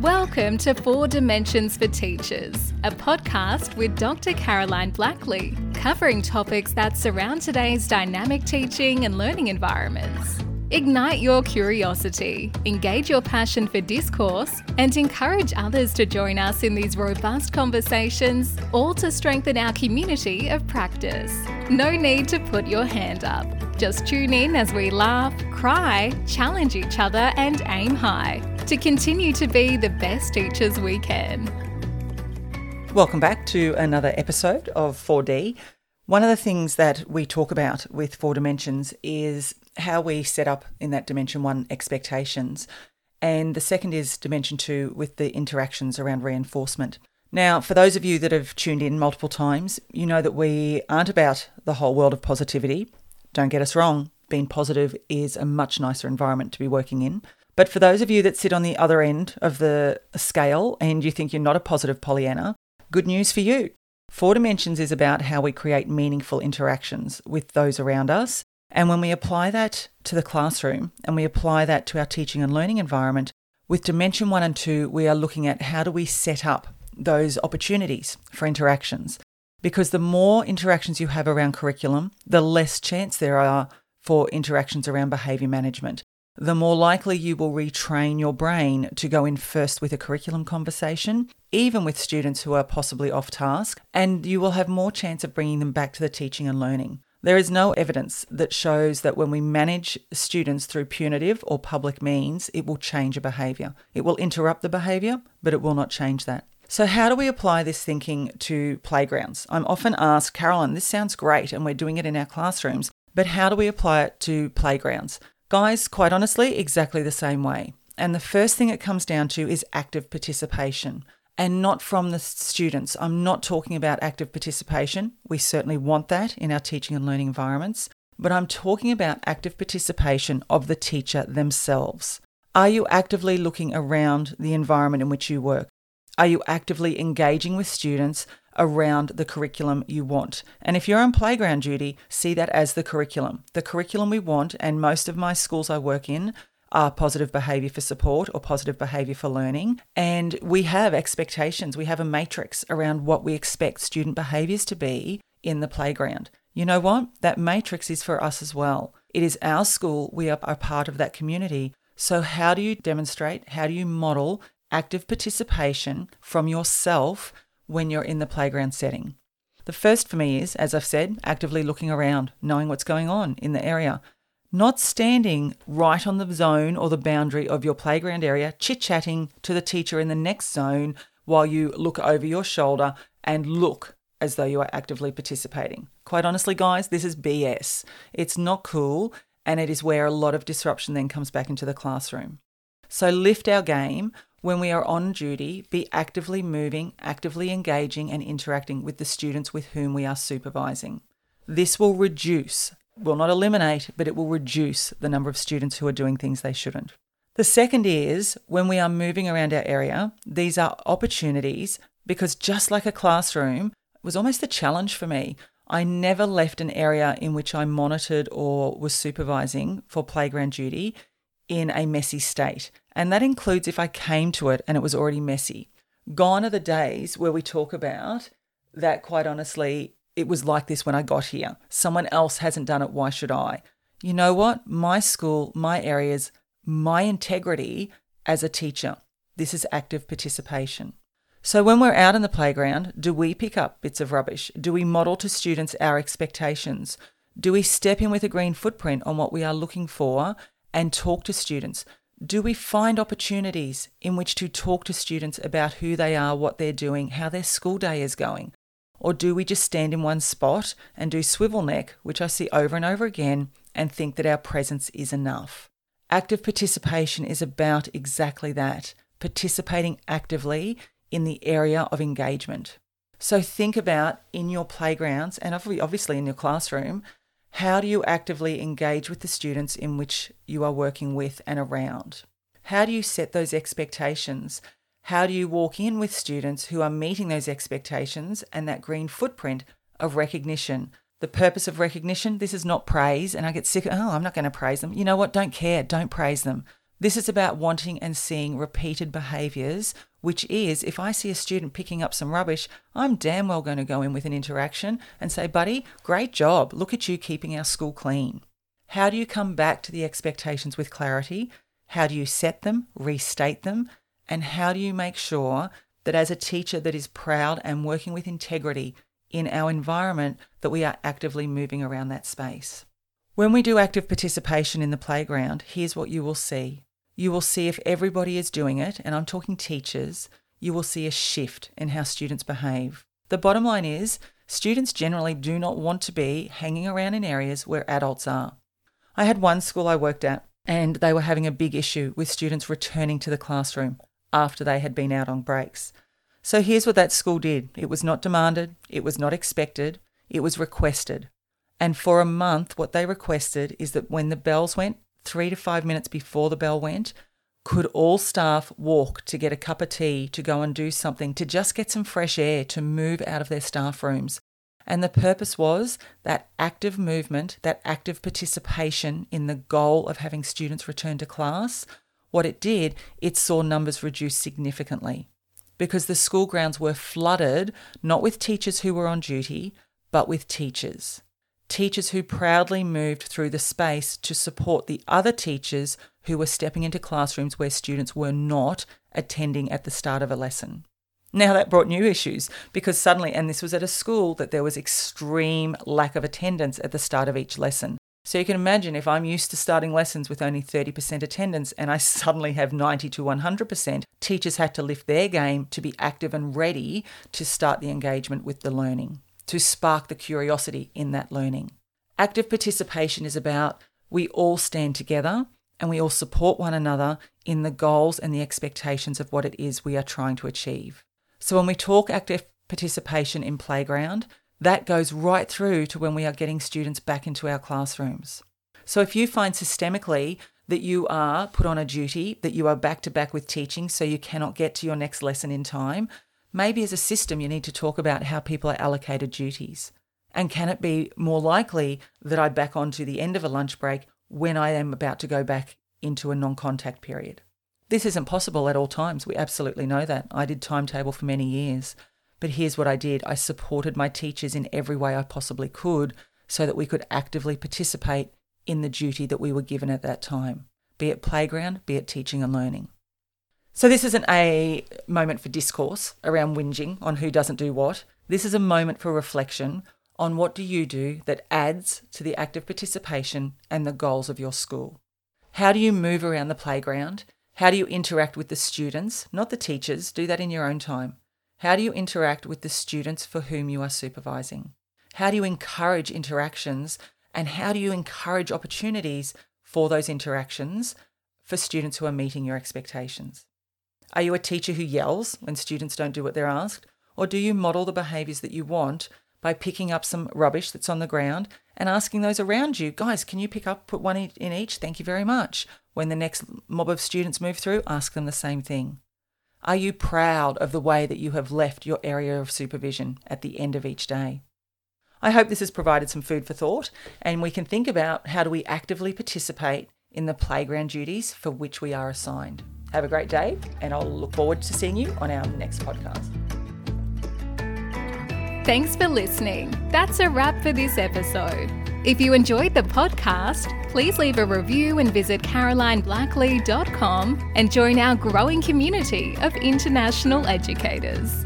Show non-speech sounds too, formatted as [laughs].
Welcome to Four Dimensions for Teachers, a podcast with Dr. Caroline Blackley, covering topics that surround today's dynamic teaching and learning environments. Ignite your curiosity, engage your passion for discourse, and encourage others to join us in these robust conversations, all to strengthen our community of practice. No need to put your hand up. Just tune in as we laugh, cry, challenge each other, and aim high to continue to be the best teachers we can. Welcome back to another episode of 4D. One of the things that we talk about with Four Dimensions is how we set up in that Dimension 1 expectations. And the second is Dimension 2 with the interactions around reinforcement. Now, for those of you that have tuned in multiple times, you know that we aren't about the whole world of positivity. Don't get us wrong, being positive is a much nicer environment to be working in. But for those of you that sit on the other end of the scale and you think you're not a positive Pollyanna, good news for you. Four Dimensions is about how we create meaningful interactions with those around us. And when we apply that to the classroom and we apply that to our teaching and learning environment, with Dimension 1 and 2, we are looking at how do we set up those opportunities for interactions. Because the more interactions you have around curriculum, the less chance there are for interactions around behaviour management. The more likely you will retrain your brain to go in first with a curriculum conversation, even with students who are possibly off task, and you will have more chance of bringing them back to the teaching and learning. There is no evidence that shows that when we manage students through punitive or public means, it will change a behaviour. It will interrupt the behaviour, but it will not change that. So, how do we apply this thinking to playgrounds? I'm often asked, Caroline, this sounds great and we're doing it in our classrooms, but how do we apply it to playgrounds? Guys, quite honestly, exactly the same way. And the first thing it comes down to is active participation and not from the students. I'm not talking about active participation. We certainly want that in our teaching and learning environments, but I'm talking about active participation of the teacher themselves. Are you actively looking around the environment in which you work? Are you actively engaging with students around the curriculum you want? And if you're on playground duty, see that as the curriculum. The curriculum we want, and most of my schools I work in are positive behaviour for support or positive behaviour for learning. And we have expectations, we have a matrix around what we expect student behaviours to be in the playground. You know what? That matrix is for us as well. It is our school, we are a part of that community. So, how do you demonstrate, how do you model active participation from yourself when you're in the playground setting. The first for me is, as I've said, actively looking around, knowing what's going on in the area. Not standing right on the zone or the boundary of your playground area, chit chatting to the teacher in the next zone while you look over your shoulder and look as though you are actively participating. Quite honestly, guys, this is BS. It's not cool, and it is where a lot of disruption then comes back into the classroom. So lift our game when we are on duty, be actively moving, actively engaging, and interacting with the students with whom we are supervising. This will reduce, will not eliminate, but it will reduce the number of students who are doing things they shouldn't. The second is when we are moving around our area, these are opportunities because just like a classroom, it was almost a challenge for me. I never left an area in which I monitored or was supervising for playground duty in a messy state. And that includes if I came to it and it was already messy. Gone are the days where we talk about that, quite honestly, it was like this when I got here. Someone else hasn't done it. Why should I? You know what? My school, my areas, my integrity as a teacher. This is active participation. So, when we're out in the playground, do we pick up bits of rubbish? Do we model to students our expectations? Do we step in with a green footprint on what we are looking for and talk to students? Do we find opportunities in which to talk to students about who they are, what they're doing, how their school day is going? Or do we just stand in one spot and do swivel neck, which I see over and over again, and think that our presence is enough? Active participation is about exactly that participating actively in the area of engagement. So think about in your playgrounds and obviously in your classroom how do you actively engage with the students in which you are working with and around? How do you set those expectations? How do you walk in with students who are meeting those expectations and that green footprint of recognition? The purpose of recognition, this is not praise, and I get sick oh, I'm not going to praise them. You know what? Don't care. Don't praise them. This is about wanting and seeing repeated behaviours, which is if I see a student picking up some rubbish, I'm damn well going to go in with an interaction and say, buddy, great job. Look at you keeping our school clean. How do you come back to the expectations with clarity? How do you set them, restate them? And how do you make sure that as a teacher that is proud and working with integrity in our environment, that we are actively moving around that space? When we do active participation in the playground, here's what you will see you will see if everybody is doing it, and I'm talking teachers, you will see a shift in how students behave. The bottom line is, students generally do not want to be hanging around in areas where adults are. I had one school I worked at, and they were having a big issue with students returning to the classroom after they had been out on breaks. So here's what that school did it was not demanded, it was not expected, it was requested. And for a month, what they requested is that when the bells went, three to five minutes before the bell went, could all staff walk to get a cup of tea, to go and do something, to just get some fresh air, to move out of their staff rooms? And the purpose was that active movement, that active participation in the goal of having students return to class. What it did, it saw numbers reduce significantly because the school grounds were flooded not with teachers who were on duty, but with teachers teachers who proudly moved through the space to support the other teachers who were stepping into classrooms where students were not attending at the start of a lesson. Now, that brought new issues because suddenly, and this was at a school, that there was extreme lack of attendance at the start of each lesson. So you can imagine if I'm used to starting lessons with only 30% attendance and I [laughs] suddenly have 90 to 100%, teachers had to lift their game to be active and ready to start the engagement with the learning to spark the curiosity in that learning. Active participation is about we all stand together and we all support one another in the goals and the expectations of what it is we are trying to achieve. So when we talk active participation in playground, that goes right through to when we are getting students back into our classrooms. So if you find systemically that you are put on a duty, that you are back to back with teaching, so you cannot get to your next lesson in time, Maybe as a system, you need to talk about how people are allocated duties. And can it be more likely that I back on to the end of a lunch break when I am about to go back into a non contact period? This isn't possible at all times. We absolutely know that. I did timetable for many years. But here's what I did I supported my teachers in every way I possibly could so that we could actively participate in the duty that we were given at that time, be it playground, be it teaching and learning. So, this isn't a moment for discourse around whinging on who doesn't do what. This is a moment for reflection on what do you do that adds to the active participation and the goals of your school. How do you move around the playground? How do you interact with the students, not the teachers? Do that in your own time. How do you interact with the students for whom you are supervising? How do you encourage interactions? And how do you encourage opportunities for those interactions for students who are meeting your expectations? Are you a teacher who yells when students don't do what they're asked? Or do you model the behaviours that you want by picking up some rubbish that's on the ground and asking those around you, guys, can you pick up, put one in each? Thank you very much. When the next mob of students move through, ask them the same thing. Are you proud of the way that you have left your area of supervision at the end of each day? I hope this has provided some food for thought and we can think about how do we actively participate in the playground duties for which we are assigned. Have a great day, and I'll look forward to seeing you on our next podcast. Thanks for listening. That's a wrap for this episode. If you enjoyed the podcast, please leave a review and visit carolineblackley.com and join our growing community of international educators.